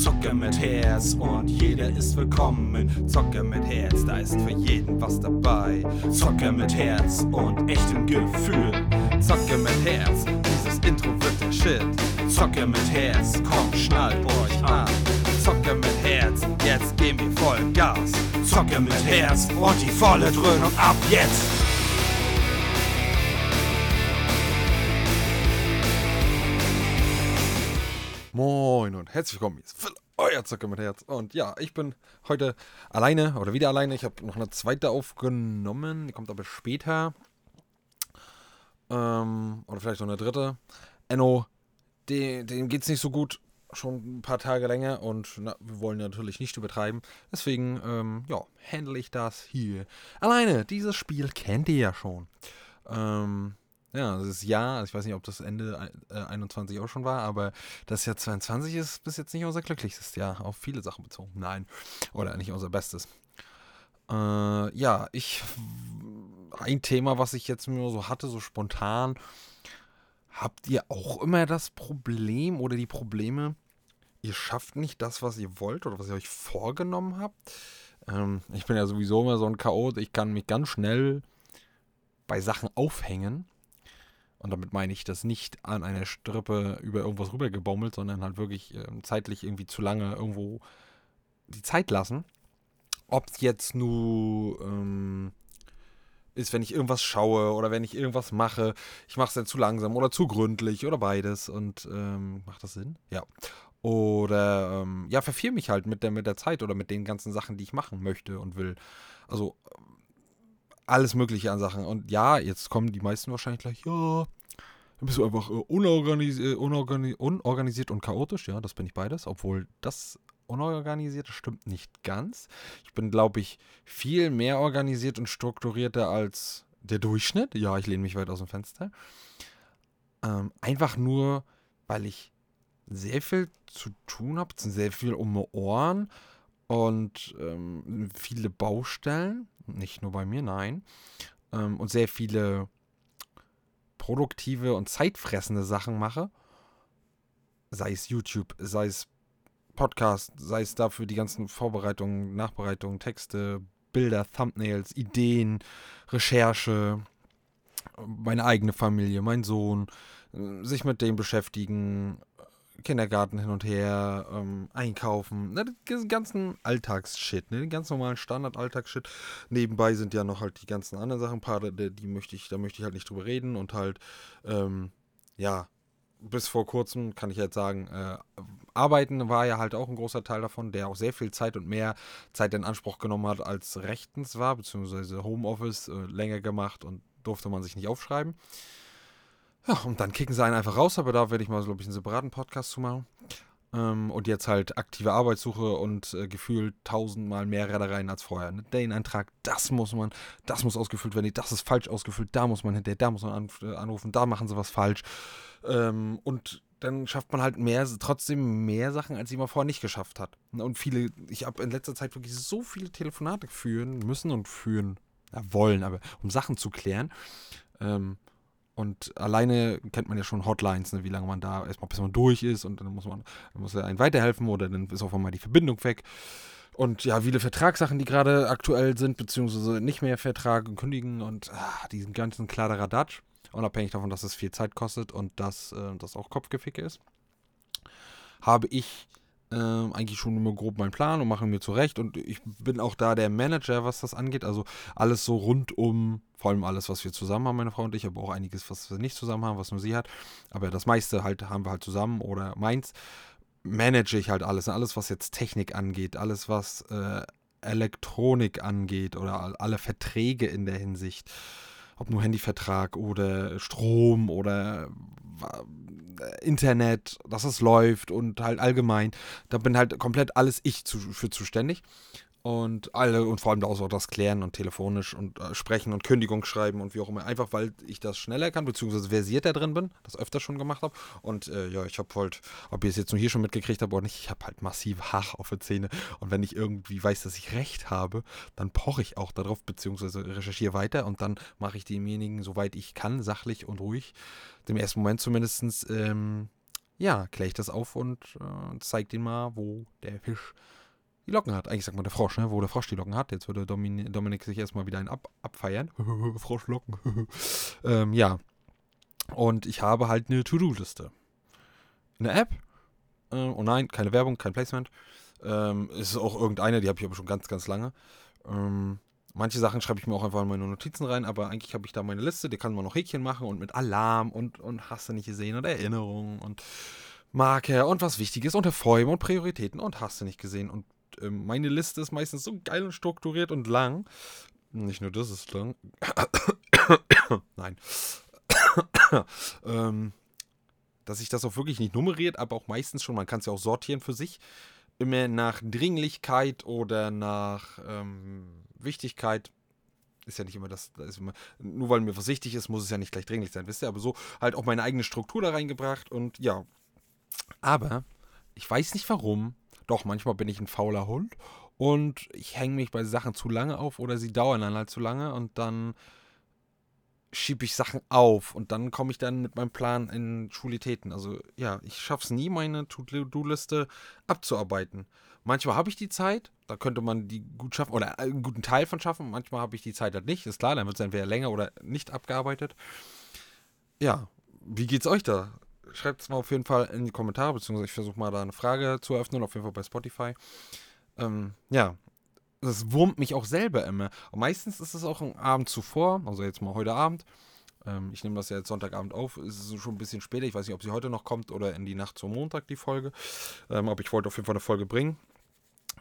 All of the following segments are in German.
Zocke mit Herz und jeder ist willkommen. Zocke mit Herz, da ist für jeden was dabei. Zocke mit Herz und echtem Gefühl. Zocke mit Herz, dieses Intro wird der Shit. Zocke mit Herz, komm, schnallt euch an. Zocke mit Herz, jetzt geben wir voll Gas. Zocke mit Herz und die volle Dröhnung ab jetzt. Moin und herzlich willkommen. Hier ist Phil, euer Zucker mit Herz. Und ja, ich bin heute alleine oder wieder alleine. Ich habe noch eine zweite aufgenommen. Die kommt aber später. Ähm, oder vielleicht noch eine dritte. Enno, dem, dem es nicht so gut. Schon ein paar Tage länger und na, wir wollen natürlich nicht übertreiben. Deswegen, ähm, ja, handle ich das hier. Alleine, dieses Spiel kennt ihr ja schon. Ähm, ja, das ist Jahr, also ich weiß nicht, ob das Ende äh, 21 auch schon war, aber das Jahr 22 ist bis jetzt nicht unser glücklichstes Jahr, auf viele Sachen bezogen. Nein, oder nicht unser Bestes. Äh, ja, ich, ein Thema, was ich jetzt nur so hatte, so spontan, habt ihr auch immer das Problem oder die Probleme, ihr schafft nicht das, was ihr wollt oder was ihr euch vorgenommen habt? Ähm, ich bin ja sowieso immer so ein Chaot, ich kann mich ganz schnell bei Sachen aufhängen und damit meine ich das nicht an einer Strippe über irgendwas rübergebaumelt, sondern halt wirklich äh, zeitlich irgendwie zu lange irgendwo die Zeit lassen. Ob es jetzt nur ähm, ist, wenn ich irgendwas schaue oder wenn ich irgendwas mache, ich mache es dann zu langsam oder zu gründlich oder beides. Und ähm, macht das Sinn? Ja. Oder ähm, ja, verfehle mich halt mit der, mit der Zeit oder mit den ganzen Sachen, die ich machen möchte und will. Also alles Mögliche an Sachen. Und ja, jetzt kommen die meisten wahrscheinlich gleich, ja, dann bist du einfach äh, unorganisiert, unorganis unorganisiert und chaotisch. Ja, das bin ich beides. Obwohl das Unorganisierte stimmt nicht ganz. Ich bin, glaube ich, viel mehr organisiert und strukturierter als der Durchschnitt. Ja, ich lehne mich weit aus dem Fenster. Ähm, einfach nur, weil ich sehr viel zu tun habe, sehr viel um die Ohren und ähm, viele Baustellen nicht nur bei mir, nein. Ähm, und sehr viele produktive und zeitfressende Sachen mache. Sei es YouTube, sei es Podcast, sei es dafür die ganzen Vorbereitungen, Nachbereitungen, Texte, Bilder, Thumbnails, Ideen, Recherche, meine eigene Familie, mein Sohn, äh, sich mit dem beschäftigen, Kindergarten hin und her, ähm, einkaufen, ne, den ganzen Alltagsshit, ne, den ganz normalen Standard-Alltagsshit. Nebenbei sind ja noch halt die ganzen anderen Sachen, paar, die, die möchte ich, da möchte ich halt nicht drüber reden und halt, ähm, ja, bis vor kurzem kann ich jetzt sagen, äh, Arbeiten war ja halt auch ein großer Teil davon, der auch sehr viel Zeit und mehr Zeit in Anspruch genommen hat, als rechtens war, beziehungsweise Homeoffice äh, länger gemacht und durfte man sich nicht aufschreiben. Ja, und dann kicken sie einen einfach raus, aber da werde ich mal, glaube ich, einen separaten Podcast zu machen. Ähm, und jetzt halt aktive Arbeitssuche und äh, gefühlt tausendmal mehr Rädereien als vorher. Ne? Den Eintrag, das muss man, das muss ausgefüllt werden, das ist falsch ausgefüllt, da muss man hinterher, da muss man an, äh, anrufen, da machen sie was falsch. Ähm, und dann schafft man halt mehr, trotzdem mehr Sachen, als ich mal vorher nicht geschafft hat. Und viele, ich habe in letzter Zeit wirklich so viele Telefonate führen müssen und führen ja, wollen, aber um Sachen zu klären. Ähm, und alleine kennt man ja schon Hotlines, ne, wie lange man da erstmal, bis man durch ist und dann muss man, muss er einen weiterhelfen oder dann ist auf einmal die Verbindung weg. Und ja, viele Vertragssachen, die gerade aktuell sind, beziehungsweise nicht mehr Vertrag kündigen und ah, diesen ganzen Kladderadatsch. Unabhängig davon, dass es viel Zeit kostet und dass äh, das auch Kopfgeficke ist, habe ich äh, eigentlich schon immer grob meinen Plan und mache mir zurecht. Und ich bin auch da der Manager, was das angeht. Also alles so rund um, vor allem alles, was wir zusammen haben, meine Frau und ich, aber auch einiges, was wir nicht zusammen haben, was nur sie hat. Aber das meiste halt haben wir halt zusammen oder meins. Manage ich halt alles. Alles, was jetzt Technik angeht, alles, was äh, Elektronik angeht oder alle Verträge in der Hinsicht ob nur Handyvertrag oder Strom oder Internet, dass es läuft und halt allgemein. Da bin halt komplett alles ich zu, für zuständig. Und alle und vor allem auch das Klären und telefonisch und äh, sprechen und Kündigung schreiben und wie auch immer. Einfach weil ich das schneller kann, beziehungsweise versierter drin bin, das öfter schon gemacht habe. Und äh, ja, ich habe halt, ob ihr es jetzt nur hier schon mitgekriegt habt oder nicht, ich habe halt massiv Haare auf der Zähne. Und wenn ich irgendwie weiß, dass ich recht habe, dann poche ich auch darauf, beziehungsweise recherchiere weiter und dann mache ich demjenigen, soweit ich kann, sachlich und ruhig, dem ersten Moment zumindest, ähm, ja, kläre ich das auf und äh, zeige den mal, wo der Fisch die Locken hat. Eigentlich sagt man der Frosch, ne? wo der Frosch die Locken hat. Jetzt würde Domin Dominik sich erstmal wieder einen ab abfeiern. Froschlocken. ähm, ja. Und ich habe halt eine To-Do-Liste. Eine App. Äh, oh nein, keine Werbung, kein Placement. Ähm, ist auch irgendeine, die habe ich aber schon ganz, ganz lange. Ähm, manche Sachen schreibe ich mir auch einfach in meine Notizen rein, aber eigentlich habe ich da meine Liste, die kann man noch Häkchen machen und mit Alarm und, und hast du nicht gesehen und Erinnerungen und Marker und was Wichtiges und Hervorheben und Prioritäten und hast du nicht gesehen. Und ähm, meine Liste ist meistens so geil und strukturiert und lang. Nicht nur das ist lang. Nein. ähm, dass ich das auch wirklich nicht nummeriert, aber auch meistens schon, man kann es ja auch sortieren für sich immer nach Dringlichkeit oder nach ähm, Wichtigkeit. Ist ja nicht immer das, das immer, nur weil mir was wichtig ist, muss es ja nicht gleich dringlich sein, wisst ihr? Aber so halt auch meine eigene Struktur da reingebracht und ja. Aber ich weiß nicht warum. Doch, manchmal bin ich ein fauler Hund und ich hänge mich bei Sachen zu lange auf oder sie dauern dann halt zu lange und dann schiebe ich Sachen auf und dann komme ich dann mit meinem Plan in Schulitäten. Also ja, ich schaffe es nie, meine To-Do-Liste abzuarbeiten. Manchmal habe ich die Zeit, da könnte man die gut schaffen oder einen guten Teil von schaffen. Manchmal habe ich die Zeit halt nicht, ist klar, dann wird es entweder länger oder nicht abgearbeitet. Ja, wie geht's euch da? Schreibt es mal auf jeden Fall in die Kommentare, beziehungsweise ich versuche mal da eine Frage zu eröffnen, auf jeden Fall bei Spotify. Ähm, ja, das wurmt mich auch selber immer. Und meistens ist es auch ein Abend zuvor, also jetzt mal heute Abend. Ähm, ich nehme das ja jetzt Sonntagabend auf, es ist schon ein bisschen später. Ich weiß nicht, ob sie heute noch kommt oder in die Nacht zum Montag die Folge. Ähm, aber ich wollte auf jeden Fall eine Folge bringen.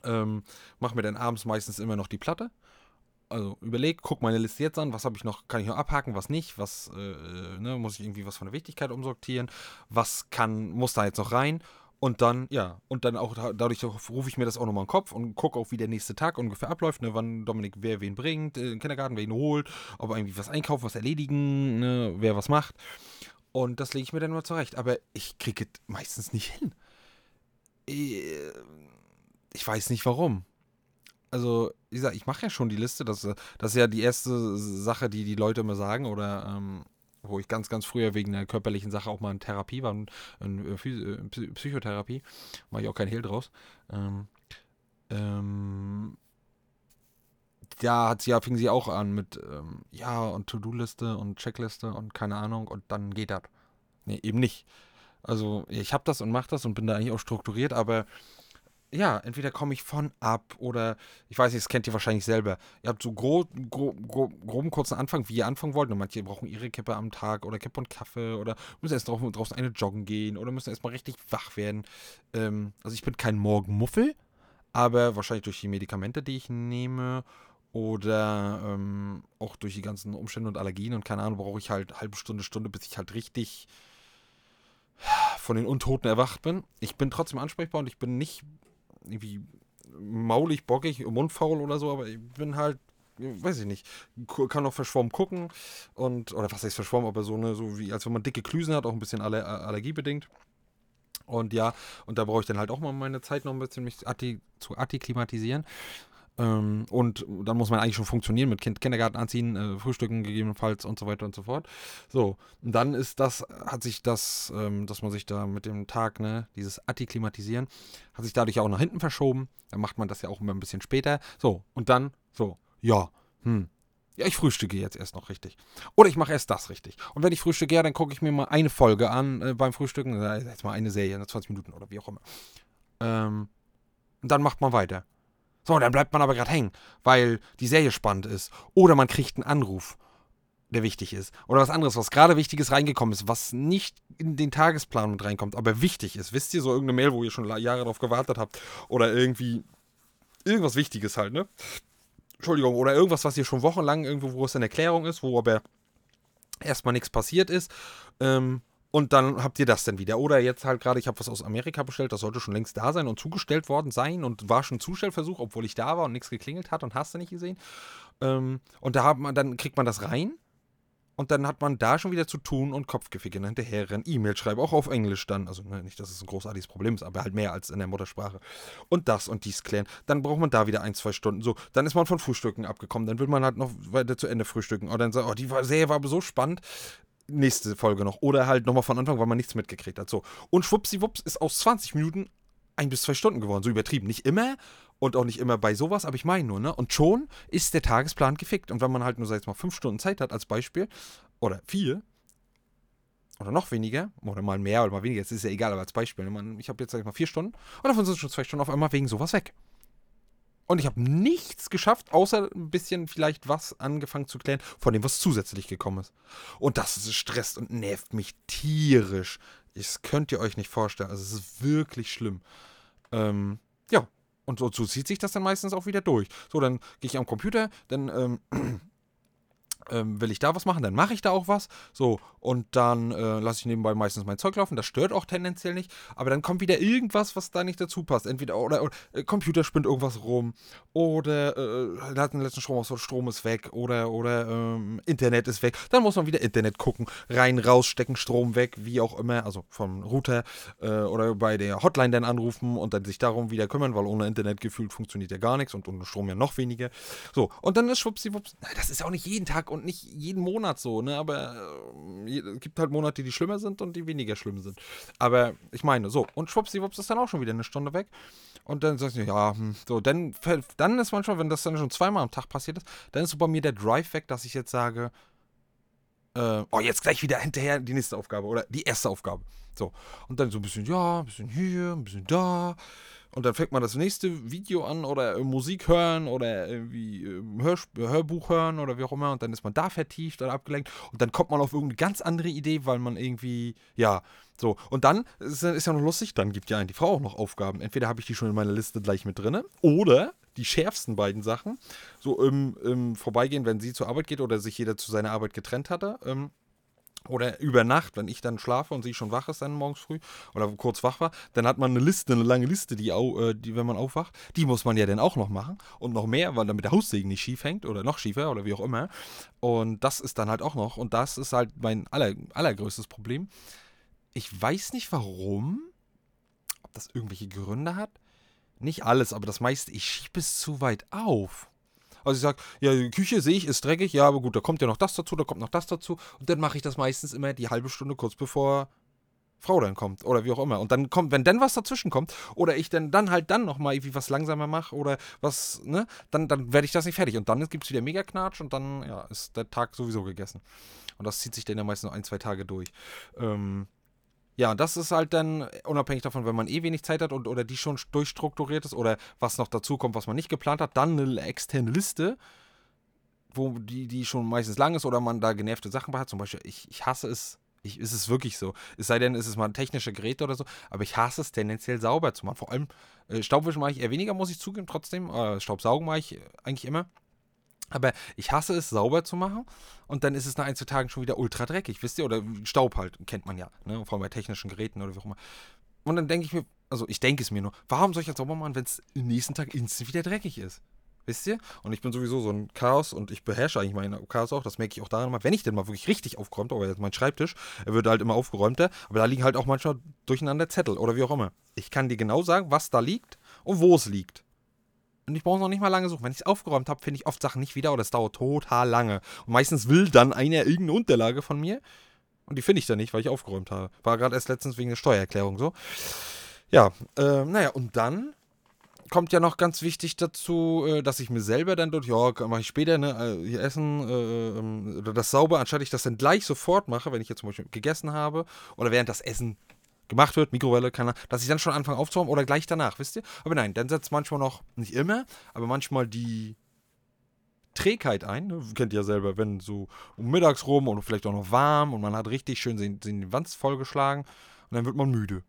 Ähm, Mache mir dann abends meistens immer noch die Platte. Also überleg, guck meine Liste jetzt an, was habe ich noch, kann ich noch abhaken, was nicht, was äh, äh ne, muss ich irgendwie was von der Wichtigkeit umsortieren, was kann, muss da jetzt noch rein und dann, ja, und dann auch dadurch rufe ich mir das auch nochmal in den Kopf und gucke auch, wie der nächste Tag ungefähr abläuft, ne, wann Dominik wer wen bringt, äh, im Kindergarten, wer ihn holt, ob er irgendwie was einkaufen, was erledigen, ne, wer was macht. Und das lege ich mir dann mal zurecht. Aber ich kriege es meistens nicht hin. Äh, ich weiß nicht warum. Also, wie gesagt, ich mache ja schon die Liste. Das, das ist ja die erste Sache, die die Leute immer sagen. Oder ähm, wo ich ganz, ganz früher wegen einer körperlichen Sache auch mal in Therapie war, in, in, in Psychotherapie, mache ich auch kein Hehl draus. Ähm, ähm, da hat sie ja, fing sie auch an mit, ähm, ja, und To-Do-Liste und Checkliste und keine Ahnung, und dann geht das. Nee, eben nicht. Also, ich habe das und mache das und bin da eigentlich auch strukturiert, aber ja, entweder komme ich von ab oder ich weiß nicht, das kennt ihr wahrscheinlich selber. Ihr habt so grob, grob, grob, groben kurzen Anfang, wie ihr anfangen wollt. Und manche brauchen ihre Kippe am Tag oder Kippe und Kaffee oder müssen erst draußen, draußen eine joggen gehen oder müssen erstmal richtig wach werden. Ähm, also ich bin kein Morgenmuffel, aber wahrscheinlich durch die Medikamente, die ich nehme oder ähm, auch durch die ganzen Umstände und Allergien und keine Ahnung, brauche ich halt halbe Stunde, Stunde, bis ich halt richtig von den Untoten erwacht bin. Ich bin trotzdem ansprechbar und ich bin nicht irgendwie maulig, bockig, mundfaul oder so, aber ich bin halt, weiß ich nicht, kann auch verschwommen gucken und, oder was heißt verschwommen, aber so, ne, so wie, als wenn man dicke Klüsen hat, auch ein bisschen aller, allergiebedingt. Und ja, und da brauche ich dann halt auch mal meine Zeit noch ein bisschen mich atti, zu artiklimatisieren. Ähm, und dann muss man eigentlich schon funktionieren mit kind, Kindergarten anziehen, äh, Frühstücken gegebenenfalls und so weiter und so fort. So, und dann ist das, hat sich das, ähm, dass man sich da mit dem Tag, ne, dieses Antiklimatisieren, hat sich dadurch auch nach hinten verschoben. Dann macht man das ja auch immer ein bisschen später. So, und dann, so, ja, hm, ja, ich frühstücke jetzt erst noch richtig. Oder ich mache erst das richtig. Und wenn ich frühstücke, ja, dann gucke ich mir mal eine Folge an äh, beim Frühstücken. Jetzt mal eine Serie, 20 Minuten oder wie auch immer. Ähm, und dann macht man weiter. So, dann bleibt man aber gerade hängen, weil die Serie spannend ist. Oder man kriegt einen Anruf, der wichtig ist. Oder was anderes, was gerade Wichtiges reingekommen ist, was nicht in den Tagesplan mit reinkommt, aber wichtig ist. Wisst ihr, so irgendeine Mail, wo ihr schon Jahre darauf gewartet habt. Oder irgendwie irgendwas Wichtiges halt, ne? Entschuldigung, oder irgendwas, was ihr schon wochenlang irgendwo, wo es in Erklärung ist, wo aber erstmal nichts passiert ist. Ähm, und dann habt ihr das dann wieder. Oder jetzt halt gerade, ich habe was aus Amerika bestellt, das sollte schon längst da sein und zugestellt worden sein und war schon Zustellversuch, obwohl ich da war und nichts geklingelt hat und hast du nicht gesehen. Ähm, und da hat man, dann kriegt man das rein und dann hat man da schon wieder zu tun und Kopfgeficke hinterher rennen, E-Mail schreiben, auch auf Englisch dann. Also ne, nicht, dass es ein großartiges Problem ist, aber halt mehr als in der Muttersprache. Und das und dies klären. Dann braucht man da wieder ein, zwei Stunden. So, dann ist man von Frühstücken abgekommen. Dann will man halt noch weiter zu Ende frühstücken. Und dann sagt, oh, die Serie war aber so spannend nächste Folge noch. Oder halt nochmal von Anfang, weil man nichts mitgekriegt hat. So. Und schwuppsiwupps ist aus 20 Minuten ein bis zwei Stunden geworden. So übertrieben. Nicht immer und auch nicht immer bei sowas, aber ich meine nur, ne? Und schon ist der Tagesplan gefickt. Und wenn man halt nur, sag ich mal, fünf Stunden Zeit hat als Beispiel, oder vier, oder noch weniger, oder mal mehr oder mal weniger, es ist ja egal, aber als Beispiel, ne? ich habe jetzt, sag ich mal, vier Stunden, und davon sind schon zwei Stunden auf einmal wegen sowas weg. Und ich habe nichts geschafft, außer ein bisschen vielleicht was angefangen zu klären, von dem was zusätzlich gekommen ist. Und das stresst und nervt mich tierisch. Das könnt ihr euch nicht vorstellen. Also es ist wirklich schlimm. Ähm, ja, und so, so zieht sich das dann meistens auch wieder durch. So, dann gehe ich am Computer, dann ähm, ähm, will ich da was machen, dann mache ich da auch was. So, und dann äh, lasse ich nebenbei meistens mein Zeug laufen. Das stört auch tendenziell nicht. Aber dann kommt wieder irgendwas, was da nicht dazu passt. Entweder, oder, oder äh, Computer spinnt irgendwas rum. Oder äh, hat den letzten Strom aus, Strom ist weg. Oder, oder ähm, Internet ist weg. Dann muss man wieder Internet gucken. Rein, rausstecken, Strom weg, wie auch immer. Also vom Router. Äh, oder bei der Hotline dann anrufen und dann sich darum wieder kümmern, weil ohne Internet gefühlt funktioniert ja gar nichts und ohne Strom ja noch weniger. So, und dann ist schwuppsiwupps. Das ist auch nicht jeden Tag und nicht jeden Monat so, ne? Aber äh, es gibt halt Monate, die schlimmer sind und die weniger schlimm sind. Aber ich meine, so, und schwuppsiwupps ist dann auch schon wieder eine Stunde weg. Und dann sagst du, ja, hm, so, dann, dann ist manchmal, wenn das dann schon zweimal am Tag passiert ist, dann ist so bei mir der Drive weg, dass ich jetzt sage, äh, oh, jetzt gleich wieder hinterher die nächste Aufgabe oder die erste Aufgabe. So. Und dann so ein bisschen, ja, ein bisschen hier, ein bisschen da. Und dann fängt man das nächste Video an oder äh, Musik hören oder irgendwie äh, Hör Hörbuch hören oder wie auch immer. Und dann ist man da vertieft oder abgelenkt. Und dann kommt man auf irgendeine ganz andere Idee, weil man irgendwie, ja, so. Und dann ist, ist ja noch lustig, dann gibt ja die Frau auch noch Aufgaben. Entweder habe ich die schon in meiner Liste gleich mit drin oder die schärfsten beiden Sachen, so im, im Vorbeigehen, wenn sie zur Arbeit geht oder sich jeder zu seiner Arbeit getrennt hatte. Ähm, oder über Nacht, wenn ich dann schlafe und sie schon wach ist dann morgens früh oder kurz wach war, dann hat man eine Liste, eine lange Liste, die, äh, die wenn man aufwacht, die muss man ja dann auch noch machen und noch mehr, weil damit der Haussegen nicht schief hängt oder noch schiefer oder wie auch immer. Und das ist dann halt auch noch und das ist halt mein aller, allergrößtes Problem. Ich weiß nicht warum, ob das irgendwelche Gründe hat. Nicht alles, aber das meiste, ich schiebe es zu weit auf. Also ich sage, ja, die Küche sehe ich, ist dreckig, ja, aber gut, da kommt ja noch das dazu, da kommt noch das dazu. Und dann mache ich das meistens immer die halbe Stunde kurz bevor Frau dann kommt oder wie auch immer. Und dann kommt, wenn dann was dazwischen kommt oder ich dann, dann halt dann nochmal irgendwie was langsamer mache oder was, ne, dann, dann werde ich das nicht fertig. Und dann gibt es wieder mega Knatsch und dann, ja, ist der Tag sowieso gegessen. Und das zieht sich dann ja meistens nur ein, zwei Tage durch. Ähm, ja, das ist halt dann unabhängig davon, wenn man eh wenig Zeit hat und oder die schon durchstrukturiert ist oder was noch dazu kommt, was man nicht geplant hat, dann eine externe Liste, wo die, die schon meistens lang ist oder man da genervte Sachen bei hat. Zum Beispiel, ich, ich hasse es. Ich, ist es wirklich so. Es sei denn, ist es mal ein technische Gerät oder so, aber ich hasse es tendenziell sauber zu machen. Vor allem äh, Staubwischen mache ich eher weniger, muss ich zugeben, trotzdem. Äh, Staubsaugen mache ich eigentlich immer. Aber ich hasse es, sauber zu machen. Und dann ist es nach ein, zwei Tagen schon wieder ultra dreckig, wisst ihr? Oder Staub halt, kennt man ja. Ne? Vor allem bei technischen Geräten oder wie auch immer. Und dann denke ich mir, also ich denke es mir nur, warum soll ich jetzt sauber machen, wenn es am nächsten Tag instant wieder dreckig ist? Wisst ihr? Und ich bin sowieso so ein Chaos und ich beherrsche eigentlich mein Chaos auch. Das merke ich auch daran mal, wenn ich denn mal wirklich richtig aufgeräumt habe, mein Schreibtisch, er wird halt immer aufgeräumter, aber da liegen halt auch manchmal durcheinander Zettel oder wie auch immer. Ich kann dir genau sagen, was da liegt und wo es liegt. Und ich brauche noch nicht mal lange suchen. Wenn ich es aufgeräumt habe, finde ich oft Sachen nicht wieder oder es dauert total lange. Und meistens will dann einer irgendeine Unterlage von mir. Und die finde ich dann nicht, weil ich aufgeräumt habe. War gerade erst letztens wegen der Steuererklärung so. Ja, äh, naja, und dann kommt ja noch ganz wichtig dazu, äh, dass ich mir selber dann dort, ja, mache ich später, ne, äh, hier essen, äh, ähm, das sauber, anstatt ich das dann gleich sofort mache, wenn ich jetzt zum Beispiel gegessen habe oder während das Essen gemacht wird, Mikrowelle, kann, dass ich dann schon anfange aufzuräumen oder gleich danach, wisst ihr? Aber nein, dann setzt manchmal noch, nicht immer, aber manchmal die Trägheit ein. Ne? Kennt ihr ja selber, wenn so um mittags rum und vielleicht auch noch warm und man hat richtig schön den, den Wanz vollgeschlagen und dann wird man müde.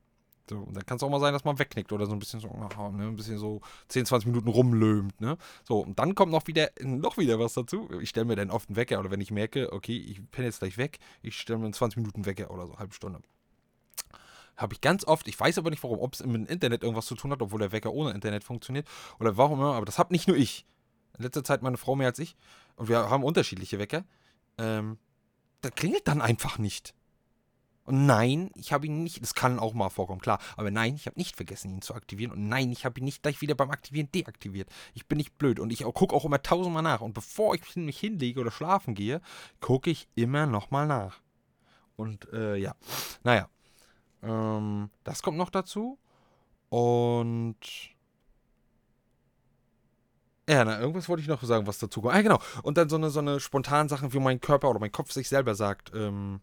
So, und dann kann es auch mal sein, dass man wegknickt oder so ein bisschen so, ne, ein bisschen so 10, 20 Minuten rumlöhmt. Ne? So, und dann kommt noch wieder, noch wieder was dazu. Ich stelle mir dann oft einen Wecker oder wenn ich merke, okay, ich penne jetzt gleich weg, ich stelle mir einen 20 Minuten Wecker oder so, halbe Stunde. Habe ich ganz oft, ich weiß aber nicht warum, ob es mit dem Internet irgendwas zu tun hat, obwohl der Wecker ohne Internet funktioniert oder warum immer, aber das habe nicht nur ich. In letzter Zeit meine Frau mehr als ich und wir haben unterschiedliche Wecker. Ähm, da klingelt dann einfach nicht. Und nein, ich habe ihn nicht, das kann auch mal vorkommen, klar, aber nein, ich habe nicht vergessen, ihn zu aktivieren. Und nein, ich habe ihn nicht gleich wieder beim Aktivieren deaktiviert. Ich bin nicht blöd und ich gucke auch immer tausendmal nach. Und bevor ich mich hinlege oder schlafen gehe, gucke ich immer nochmal nach. Und äh, ja, naja. Ähm, das kommt noch dazu. Und ja, na, irgendwas wollte ich noch sagen, was dazu kommt. Ah, genau. Und dann so eine, so eine spontan Sachen, wie mein Körper oder mein Kopf sich selber sagt, ähm,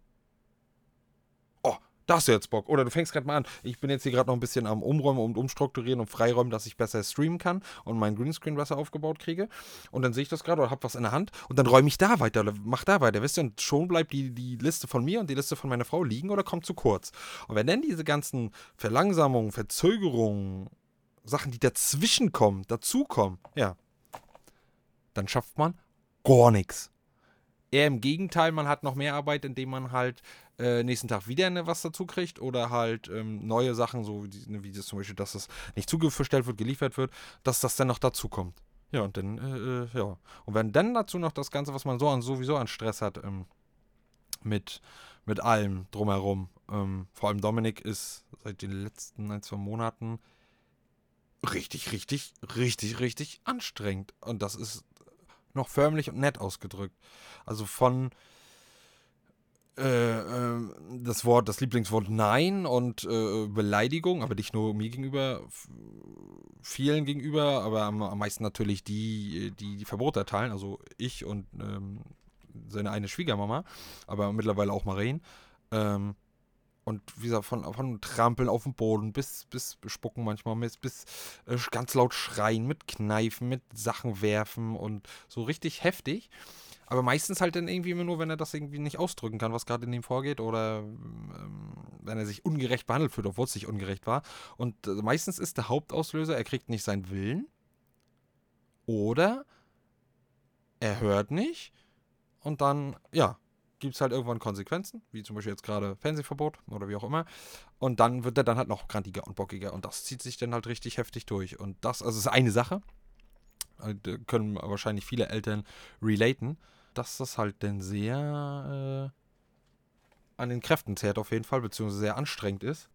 da hast du jetzt Bock. Oder du fängst gerade mal an. Ich bin jetzt hier gerade noch ein bisschen am Umräumen und Umstrukturieren und Freiräumen, dass ich besser streamen kann und meinen Greenscreen besser aufgebaut kriege. Und dann sehe ich das gerade oder hab was in der Hand und dann räume ich da weiter oder mach da weiter. Wisst ihr, und schon bleibt die, die Liste von mir und die Liste von meiner Frau liegen oder kommt zu kurz. Und wenn dann diese ganzen Verlangsamungen, Verzögerungen, Sachen, die dazwischen kommen, dazukommen, ja, dann schafft man gar nichts. Eher im Gegenteil, man hat noch mehr Arbeit, indem man halt äh, nächsten Tag wieder ne, was dazu kriegt oder halt ähm, neue Sachen, so wie, ne, wie das zum Beispiel, dass das nicht zugestellt wird, geliefert wird, dass das dann noch dazu kommt. Ja, und dann, äh, äh, ja. Und wenn dann dazu noch das Ganze, was man so an, sowieso an Stress hat, ähm, mit, mit allem drumherum. Ähm, vor allem Dominik ist seit den letzten ein, zwei Monaten richtig, richtig, richtig, richtig anstrengend. Und das ist noch förmlich und nett ausgedrückt. Also von das Wort, das Lieblingswort Nein und äh, Beleidigung, aber nicht nur mir gegenüber, vielen gegenüber, aber am, am meisten natürlich die, die die Verbote erteilen, also ich und ähm, seine eine Schwiegermama, aber mittlerweile auch Marien. Ähm, und wie gesagt, von, von Trampeln auf dem Boden bis, bis Spucken manchmal, bis, bis äh, ganz laut schreien, mit Kneifen, mit Sachen werfen und so richtig heftig. Aber meistens halt dann irgendwie immer nur, wenn er das irgendwie nicht ausdrücken kann, was gerade in ihm vorgeht oder ähm, wenn er sich ungerecht behandelt fühlt, obwohl es nicht ungerecht war. Und äh, meistens ist der Hauptauslöser, er kriegt nicht seinen Willen oder er hört nicht und dann, ja, gibt es halt irgendwann Konsequenzen, wie zum Beispiel jetzt gerade Fernsehverbot oder wie auch immer. Und dann wird er dann halt noch grantiger und bockiger. Und das zieht sich dann halt richtig heftig durch. Und das, also ist eine Sache, äh, können wahrscheinlich viele Eltern relaten, dass das halt dann sehr äh, an den Kräften zehrt auf jeden Fall, beziehungsweise sehr anstrengend ist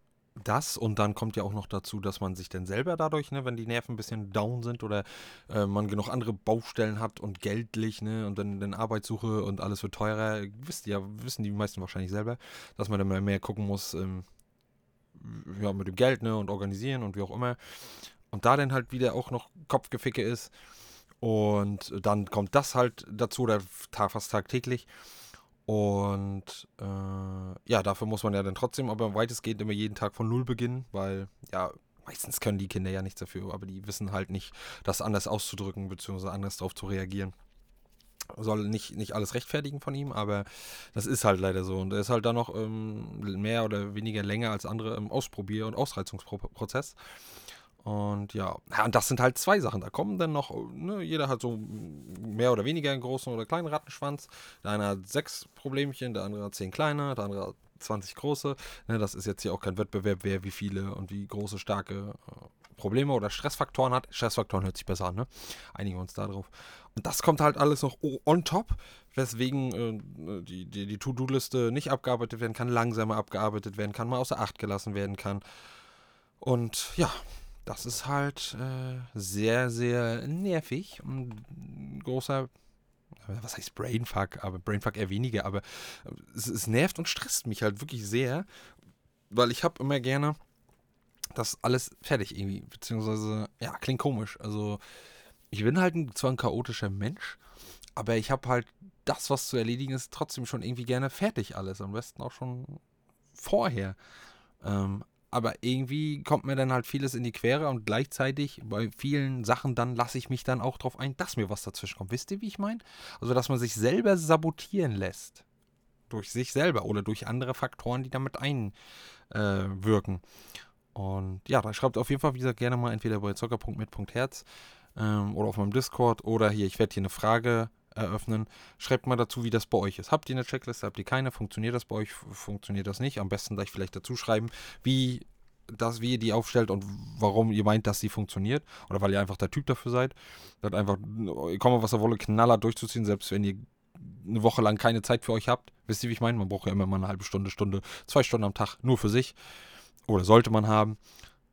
das und dann kommt ja auch noch dazu, dass man sich dann selber dadurch, ne, wenn die Nerven ein bisschen down sind oder äh, man genug andere Baustellen hat und geldlich, ne, und dann, dann Arbeitssuche und alles wird teurer, wisst ihr, wissen die meisten wahrscheinlich selber, dass man dann mal mehr gucken muss, ähm, ja, mit dem Geld, ne, und organisieren und wie auch immer. Und da dann halt wieder auch noch Kopfgeficke ist und dann kommt das halt dazu, oder fast tagtäglich. Und äh, ja, dafür muss man ja dann trotzdem aber weitestgehend immer jeden Tag von Null beginnen, weil ja, meistens können die Kinder ja nichts dafür, aber die wissen halt nicht, das anders auszudrücken, beziehungsweise anders darauf zu reagieren. Soll nicht, nicht alles rechtfertigen von ihm, aber das ist halt leider so. Und er ist halt dann noch ähm, mehr oder weniger länger als andere im Ausprobier- und Ausreizungsprozess. Und ja, und das sind halt zwei Sachen. Da kommen dann noch, ne, jeder hat so mehr oder weniger einen großen oder kleinen Rattenschwanz. Der eine hat sechs Problemchen, der andere hat zehn kleine, der andere hat 20 große. Ne, das ist jetzt hier auch kein Wettbewerb, wer wie viele und wie große, starke äh, Probleme oder Stressfaktoren hat. Stressfaktoren hört sich besser an, ne? Einigen wir uns darauf. Und das kommt halt alles noch on top, weswegen äh, die, die, die To-Do-Liste nicht abgearbeitet werden kann, langsamer abgearbeitet werden kann, mal außer Acht gelassen werden kann. Und ja, das ist halt äh, sehr, sehr nervig und großer, was heißt Brainfuck, aber Brainfuck eher weniger, aber es, es nervt und stresst mich halt wirklich sehr, weil ich habe immer gerne das alles fertig irgendwie, beziehungsweise, ja, klingt komisch. Also, ich bin halt ein, zwar ein chaotischer Mensch, aber ich habe halt das, was zu erledigen ist, trotzdem schon irgendwie gerne fertig alles. Am besten auch schon vorher. Ähm, aber irgendwie kommt mir dann halt vieles in die Quere und gleichzeitig bei vielen Sachen dann lasse ich mich dann auch darauf ein, dass mir was dazwischen kommt. Wisst ihr, wie ich meine? Also, dass man sich selber sabotieren lässt. Durch sich selber oder durch andere Faktoren, die damit einwirken. Äh, und ja, da schreibt auf jeden Fall, wie gesagt, gerne mal entweder bei zocker.mit.herz ähm, oder auf meinem Discord oder hier, ich werde hier eine Frage eröffnen. Schreibt mal dazu, wie das bei euch ist. Habt ihr eine Checkliste? Habt ihr keine? Funktioniert das bei euch? Funktioniert das nicht? Am besten gleich vielleicht dazu schreiben, wie das, wie ihr die aufstellt und warum ihr meint, dass sie funktioniert. Oder weil ihr einfach der Typ dafür seid. Dann einfach, komme was er wolle, knaller durchzuziehen, selbst wenn ihr eine Woche lang keine Zeit für euch habt. Wisst ihr, wie ich meine? Man braucht ja immer mal eine halbe Stunde, Stunde, zwei Stunden am Tag nur für sich. Oder sollte man haben.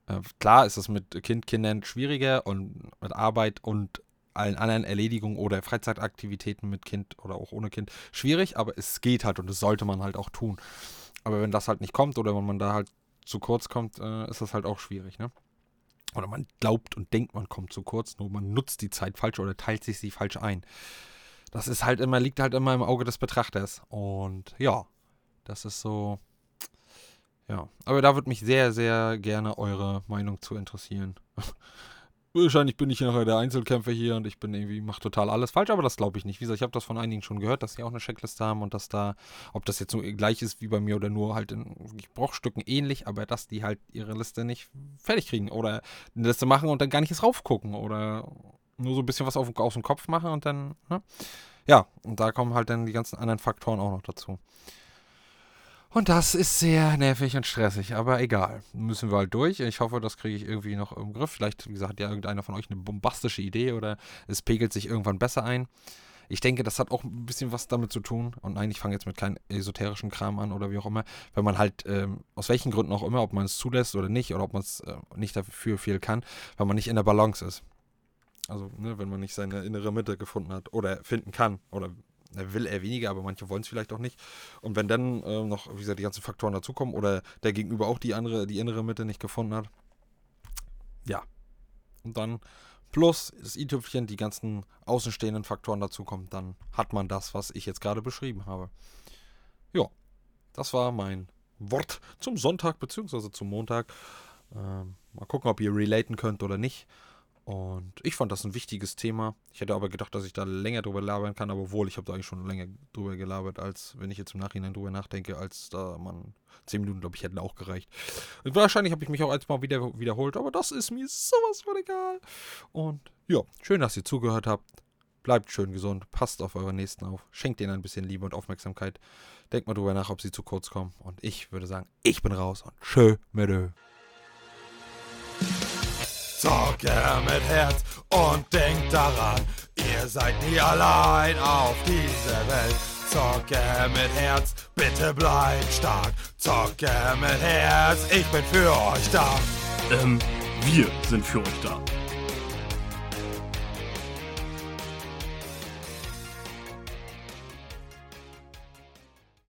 Äh, klar ist das mit Kind, Kindern schwieriger und mit Arbeit und allen anderen Erledigungen oder Freizeitaktivitäten mit Kind oder auch ohne Kind schwierig, aber es geht halt und das sollte man halt auch tun. Aber wenn das halt nicht kommt oder wenn man da halt zu kurz kommt, äh, ist das halt auch schwierig, ne? Oder man glaubt und denkt, man kommt zu kurz, nur man nutzt die Zeit falsch oder teilt sich sie falsch ein. Das ist halt immer, liegt halt immer im Auge des Betrachters. Und ja, das ist so. Ja, aber da würde mich sehr, sehr gerne eure Meinung zu interessieren. Wahrscheinlich bin ich nachher der Einzelkämpfer hier und ich bin irgendwie, mache total alles falsch, aber das glaube ich nicht. Wie gesagt, ich habe das von einigen schon gehört, dass sie auch eine Checkliste haben und dass da, ob das jetzt so gleich ist wie bei mir oder nur halt in Bruchstücken ähnlich, aber dass die halt ihre Liste nicht fertig kriegen oder eine Liste machen und dann gar nicht erst raufgucken oder nur so ein bisschen was auf, aus dem Kopf machen und dann, ne? Ja, und da kommen halt dann die ganzen anderen Faktoren auch noch dazu. Und das ist sehr nervig und stressig, aber egal. Müssen wir halt durch. Ich hoffe, das kriege ich irgendwie noch im Griff. Vielleicht, wie gesagt, hat ja irgendeiner von euch eine bombastische Idee oder es pegelt sich irgendwann besser ein. Ich denke, das hat auch ein bisschen was damit zu tun. Und nein, ich fange jetzt mit keinem esoterischen Kram an oder wie auch immer. Wenn man halt, ähm, aus welchen Gründen auch immer, ob man es zulässt oder nicht, oder ob man es äh, nicht dafür viel kann, weil man nicht in der Balance ist. Also, ne, wenn man nicht seine innere Mitte gefunden hat oder finden kann oder will er weniger, aber manche wollen es vielleicht auch nicht. Und wenn dann äh, noch, wie gesagt, die ganzen Faktoren dazukommen oder der Gegenüber auch die andere, die innere Mitte nicht gefunden hat, ja. Und dann plus das i-Tüpfchen, die ganzen außenstehenden Faktoren dazukommen, dann hat man das, was ich jetzt gerade beschrieben habe. Ja, das war mein Wort zum Sonntag bzw. zum Montag. Ähm, mal gucken, ob ihr relaten könnt oder nicht. Und ich fand das ein wichtiges Thema. Ich hätte aber gedacht, dass ich da länger drüber labern kann, aber wohl, ich habe da eigentlich schon länger drüber gelabert, als wenn ich jetzt im Nachhinein drüber nachdenke, als da man 10 Minuten, glaube ich, hätten auch gereicht. Und wahrscheinlich habe ich mich auch als mal wieder wiederholt, aber das ist mir sowas von egal. Und ja, schön, dass ihr zugehört habt. Bleibt schön gesund, passt auf eure Nächsten auf, schenkt ihnen ein bisschen Liebe und Aufmerksamkeit. Denkt mal drüber nach, ob sie zu kurz kommen. Und ich würde sagen, ich bin raus und tschö mit. Zocke mit Herz und denkt daran, ihr seid nie allein auf dieser Welt. Zocke mit Herz, bitte bleibt stark. Zocke mit Herz, ich bin für euch da. Ähm, wir sind für euch da.